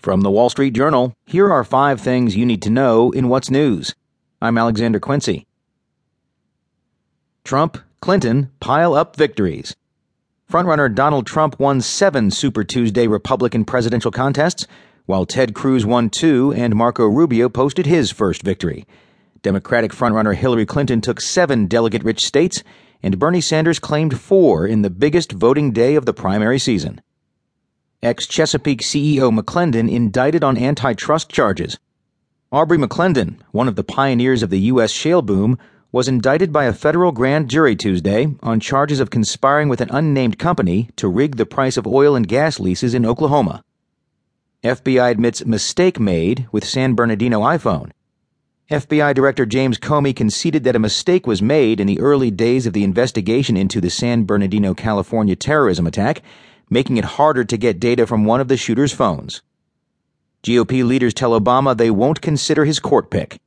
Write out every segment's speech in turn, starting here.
From the Wall Street Journal, here are five things you need to know in what's news. I'm Alexander Quincy. Trump, Clinton pile up victories. Frontrunner Donald Trump won seven Super Tuesday Republican presidential contests, while Ted Cruz won two and Marco Rubio posted his first victory. Democratic frontrunner Hillary Clinton took seven delegate rich states, and Bernie Sanders claimed four in the biggest voting day of the primary season. Ex Chesapeake CEO McClendon indicted on antitrust charges. Aubrey McClendon, one of the pioneers of the U.S. shale boom, was indicted by a federal grand jury Tuesday on charges of conspiring with an unnamed company to rig the price of oil and gas leases in Oklahoma. FBI admits mistake made with San Bernardino iPhone. FBI Director James Comey conceded that a mistake was made in the early days of the investigation into the San Bernardino, California terrorism attack making it harder to get data from one of the shooter's phones. GOP leaders tell Obama they won't consider his court pick.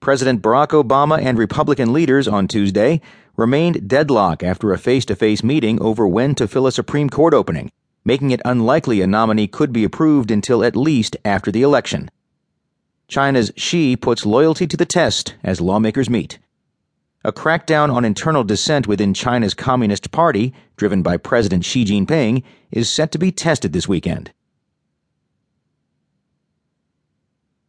President Barack Obama and Republican leaders on Tuesday remained deadlocked after a face to face meeting over when to fill a Supreme Court opening, making it unlikely a nominee could be approved until at least after the election. China's Xi puts loyalty to the test as lawmakers meet. A crackdown on internal dissent within China's Communist Party, driven by President Xi Jinping, is set to be tested this weekend.